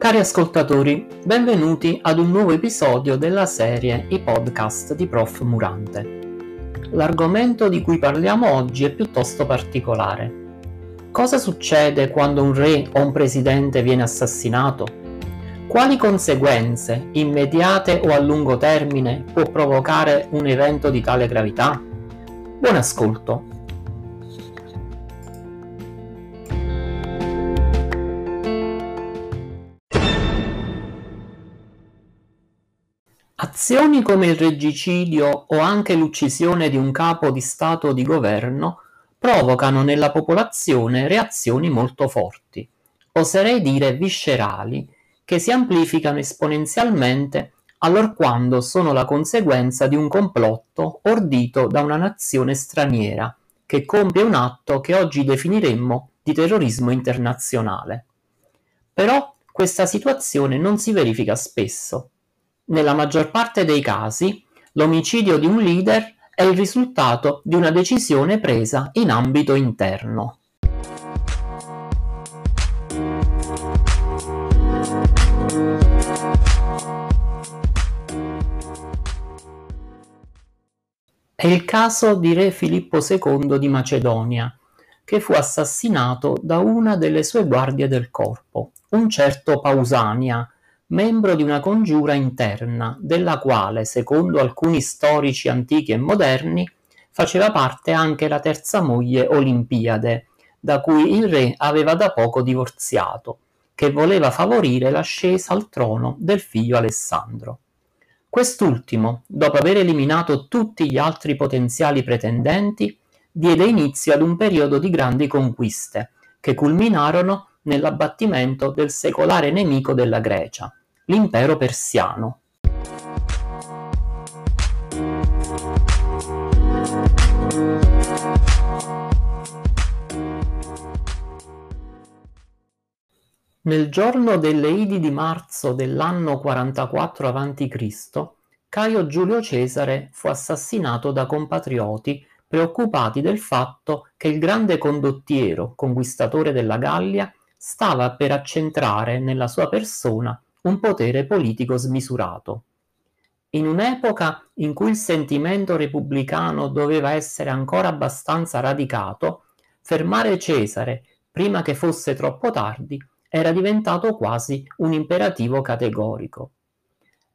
Cari ascoltatori, benvenuti ad un nuovo episodio della serie I podcast di Prof Murante. L'argomento di cui parliamo oggi è piuttosto particolare. Cosa succede quando un re o un presidente viene assassinato? Quali conseguenze, immediate o a lungo termine, può provocare un evento di tale gravità? Buon ascolto! Azioni come il regicidio o anche l'uccisione di un capo di Stato o di governo provocano nella popolazione reazioni molto forti, oserei dire viscerali, che si amplificano esponenzialmente allorquando sono la conseguenza di un complotto ordito da una nazione straniera che compie un atto che oggi definiremmo di terrorismo internazionale. Però questa situazione non si verifica spesso nella maggior parte dei casi, l'omicidio di un leader è il risultato di una decisione presa in ambito interno. È il caso di re Filippo II di Macedonia, che fu assassinato da una delle sue guardie del corpo, un certo Pausania, membro di una congiura interna, della quale, secondo alcuni storici antichi e moderni, faceva parte anche la terza moglie Olimpiade, da cui il re aveva da poco divorziato, che voleva favorire l'ascesa al trono del figlio Alessandro. Quest'ultimo, dopo aver eliminato tutti gli altri potenziali pretendenti, diede inizio ad un periodo di grandi conquiste, che culminarono nell'abbattimento del secolare nemico della Grecia, l'impero persiano. Nel giorno delle Idi di marzo dell'anno 44 a.C., Caio Giulio Cesare fu assassinato da compatrioti preoccupati del fatto che il grande condottiero, conquistatore della Gallia, stava per accentrare nella sua persona un potere politico smisurato. In un'epoca in cui il sentimento repubblicano doveva essere ancora abbastanza radicato, fermare Cesare prima che fosse troppo tardi era diventato quasi un imperativo categorico.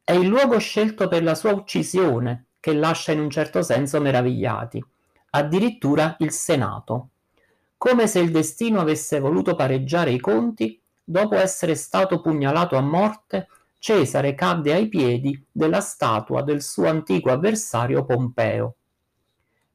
È il luogo scelto per la sua uccisione che lascia in un certo senso meravigliati, addirittura il Senato. Come se il destino avesse voluto pareggiare i conti dopo essere stato pugnalato a morte, Cesare cadde ai piedi della statua del suo antico avversario Pompeo.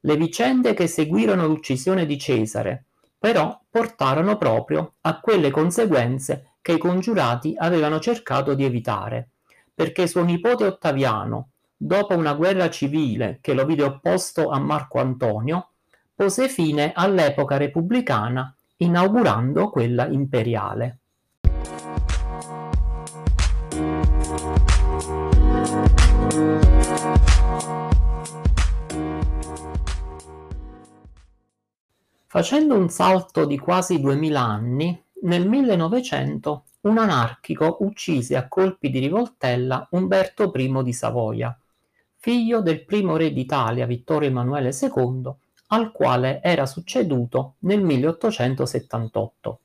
Le vicende che seguirono l'uccisione di Cesare, però, portarono proprio a quelle conseguenze che i congiurati avevano cercato di evitare, perché suo nipote Ottaviano, dopo una guerra civile che lo vide opposto a Marco Antonio, pose fine all'epoca repubblicana inaugurando quella imperiale. Facendo un salto di quasi duemila anni, nel 1900 un anarchico uccise a colpi di rivoltella Umberto I di Savoia, figlio del primo re d'Italia Vittorio Emanuele II, al quale era succeduto nel 1878.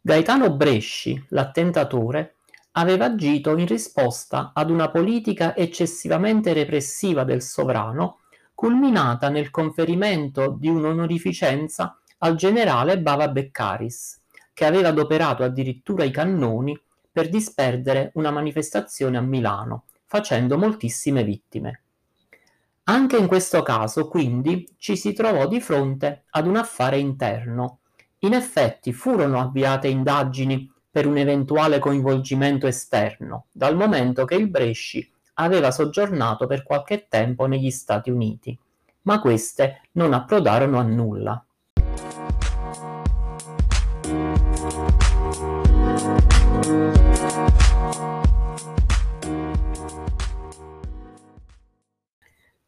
Gaetano Bresci, l'attentatore, aveva agito in risposta ad una politica eccessivamente repressiva del sovrano culminata nel conferimento di un'onorificenza al generale Bava Beccaris, che aveva adoperato addirittura i cannoni per disperdere una manifestazione a Milano, facendo moltissime vittime. Anche in questo caso, quindi, ci si trovò di fronte ad un affare interno. In effetti furono avviate indagini per un eventuale coinvolgimento esterno, dal momento che il Bresci aveva soggiornato per qualche tempo negli Stati Uniti, ma queste non approdarono a nulla.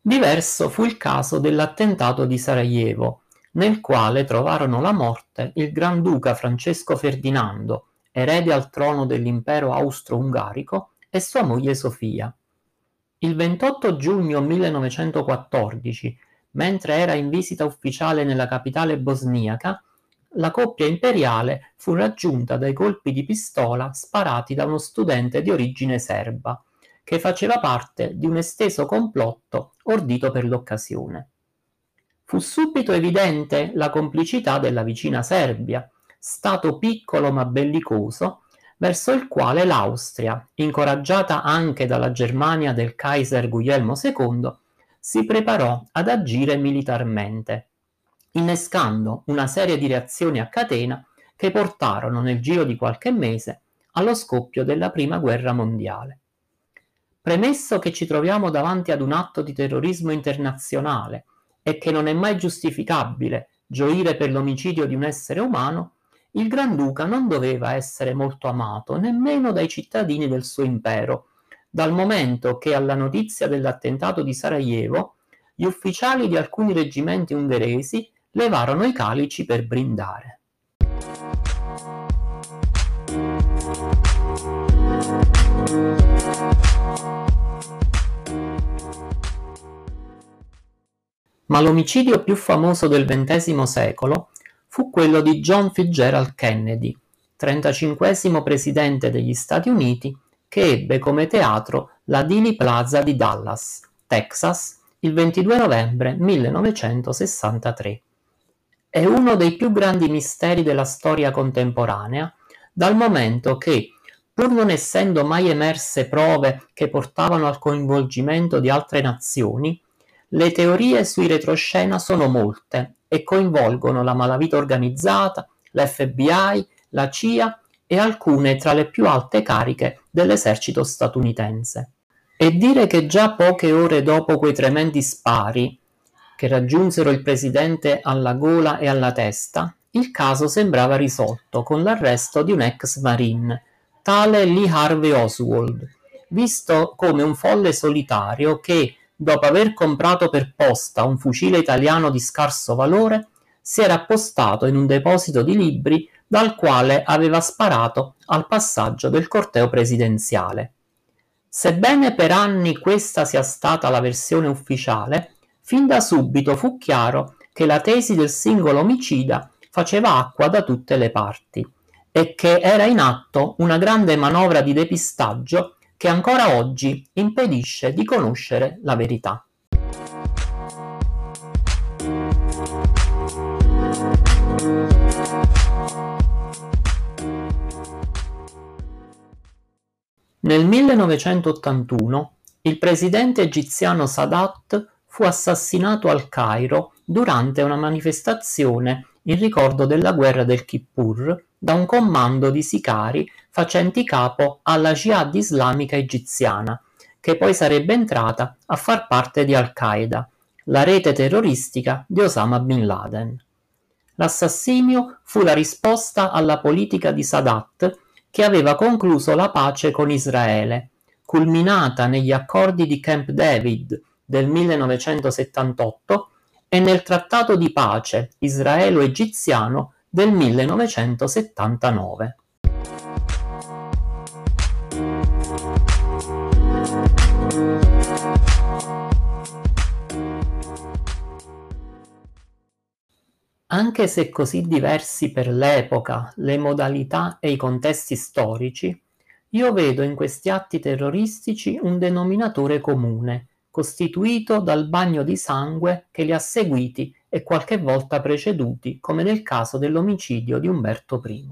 Diverso fu il caso dell'attentato di Sarajevo, nel quale trovarono la morte il Granduca Francesco Ferdinando erede al trono dell'impero austro-ungarico, e sua moglie Sofia. Il 28 giugno 1914, mentre era in visita ufficiale nella capitale bosniaca, la coppia imperiale fu raggiunta dai colpi di pistola sparati da uno studente di origine serba, che faceva parte di un esteso complotto ordito per l'occasione. Fu subito evidente la complicità della vicina Serbia, stato piccolo ma bellicoso, verso il quale l'Austria, incoraggiata anche dalla Germania del Kaiser Guglielmo II, si preparò ad agire militarmente, innescando una serie di reazioni a catena che portarono nel giro di qualche mese allo scoppio della Prima Guerra Mondiale. Premesso che ci troviamo davanti ad un atto di terrorismo internazionale e che non è mai giustificabile gioire per l'omicidio di un essere umano, il Granduca non doveva essere molto amato nemmeno dai cittadini del suo impero, dal momento che alla notizia dell'attentato di Sarajevo gli ufficiali di alcuni reggimenti ungheresi levarono i calici per brindare. Ma l'omicidio più famoso del XX secolo fu quello di John Fitzgerald Kennedy, 35 presidente degli Stati Uniti, che ebbe come teatro la Dealey Plaza di Dallas, Texas, il 22 novembre 1963. È uno dei più grandi misteri della storia contemporanea, dal momento che, pur non essendo mai emerse prove che portavano al coinvolgimento di altre nazioni, le teorie sui retroscena sono molte e coinvolgono la malavita organizzata, l'FBI, la CIA e alcune tra le più alte cariche dell'esercito statunitense. E dire che già poche ore dopo quei tremendi spari, che raggiunsero il presidente alla gola e alla testa, il caso sembrava risolto con l'arresto di un ex marine, tale Lee Harvey Oswald, visto come un folle solitario che, dopo aver comprato per posta un fucile italiano di scarso valore, si era appostato in un deposito di libri dal quale aveva sparato al passaggio del corteo presidenziale. Sebbene per anni questa sia stata la versione ufficiale, fin da subito fu chiaro che la tesi del singolo omicida faceva acqua da tutte le parti e che era in atto una grande manovra di depistaggio che ancora oggi impedisce di conoscere la verità. Nel 1981 il presidente egiziano Sadat fu assassinato al Cairo durante una manifestazione in ricordo della guerra del Kippur da un commando di sicari facenti capo alla Jihad islamica egiziana, che poi sarebbe entrata a far parte di Al-Qaeda, la rete terroristica di Osama bin Laden. L'assassinio fu la risposta alla politica di Sadat che aveva concluso la pace con Israele, culminata negli accordi di Camp David del 1978 e nel trattato di pace israelo-egiziano del 1979. Anche se così diversi per l'epoca, le modalità e i contesti storici, io vedo in questi atti terroristici un denominatore comune, costituito dal bagno di sangue che li ha seguiti e qualche volta preceduti, come nel caso dell'omicidio di Umberto I.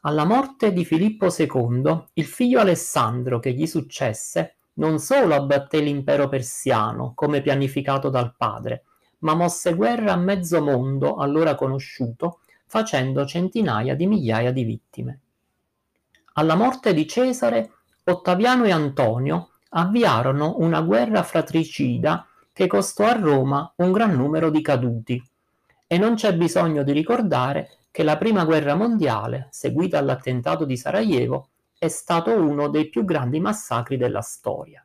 Alla morte di Filippo II, il figlio Alessandro che gli successe non solo abbatté l'impero persiano, come pianificato dal padre, ma mosse guerra a mezzo mondo allora conosciuto, facendo centinaia di migliaia di vittime. Alla morte di Cesare, Ottaviano e Antonio avviarono una guerra fratricida che costò a Roma un gran numero di caduti. E non c'è bisogno di ricordare che la prima guerra mondiale, seguita all'attentato di Sarajevo, è stato uno dei più grandi massacri della storia.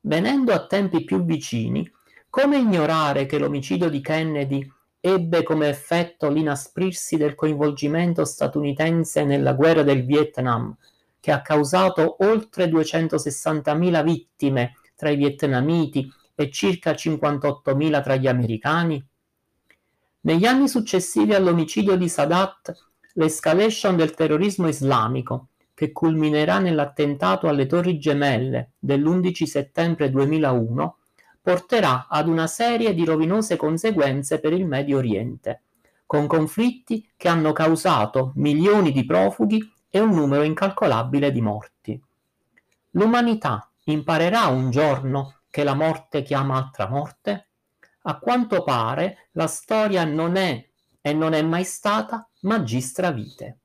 Venendo a tempi più vicini, come ignorare che l'omicidio di Kennedy ebbe come effetto l'inasprirsi del coinvolgimento statunitense nella guerra del Vietnam, che ha causato oltre 260.000 vittime tra i vietnamiti e circa 58.000 tra gli americani? Negli anni successivi all'omicidio di Sadat, l'escalation del terrorismo islamico, che culminerà nell'attentato alle Torri Gemelle dell'11 settembre 2001, porterà ad una serie di rovinose conseguenze per il Medio Oriente, con conflitti che hanno causato milioni di profughi e un numero incalcolabile di morti. L'umanità imparerà un giorno che la morte chiama altra morte? A quanto pare la storia non è e non è mai stata magistra vite.